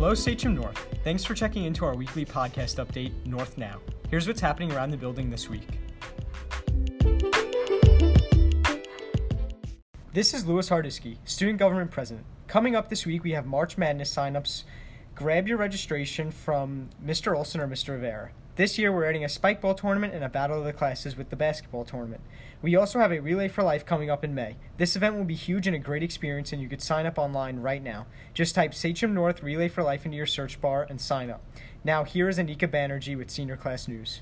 Hello, Sachem North. Thanks for checking into our weekly podcast update, North Now. Here's what's happening around the building this week. This is Louis Hardisky, Student Government President. Coming up this week, we have March Madness signups. Grab your registration from Mr. Olson or Mr. Rivera. This year, we're adding a spike ball tournament and a battle of the classes with the basketball tournament. We also have a Relay for Life coming up in May. This event will be huge and a great experience, and you could sign up online right now. Just type Sachem North Relay for Life into your search bar and sign up. Now, here is Anika Banerjee with Senior Class News.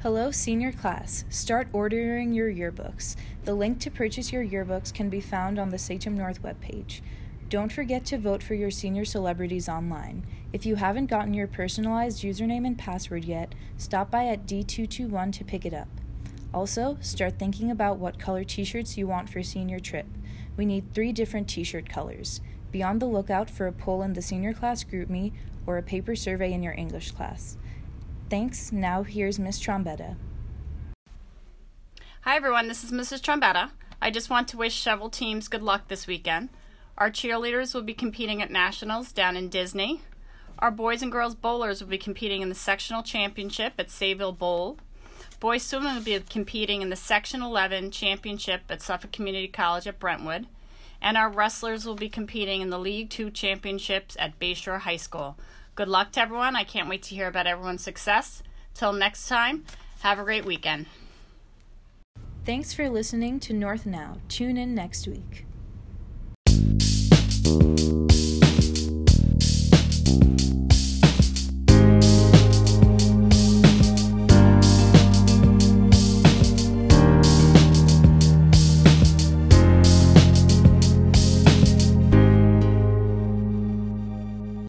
Hello, senior class. Start ordering your yearbooks. The link to purchase your yearbooks can be found on the Sachem North webpage. Don't forget to vote for your senior celebrities online. If you haven't gotten your personalized username and password yet, stop by at D221 to pick it up. Also, start thinking about what color t shirts you want for senior trip. We need three different t shirt colors. Be on the lookout for a poll in the senior class GroupMe or a paper survey in your English class. Thanks. Now here's Miss Trombetta. Hi everyone, this is Mrs. Trombetta. I just want to wish several teams good luck this weekend. Our cheerleaders will be competing at nationals down in Disney. Our boys and girls bowlers will be competing in the sectional championship at Sayville Bowl. Boys swimming will be competing in the Section 11 championship at Suffolk Community College at Brentwood. And our wrestlers will be competing in the League Two championships at Bayshore High School. Good luck to everyone. I can't wait to hear about everyone's success. Till next time, have a great weekend. Thanks for listening to North Now. Tune in next week.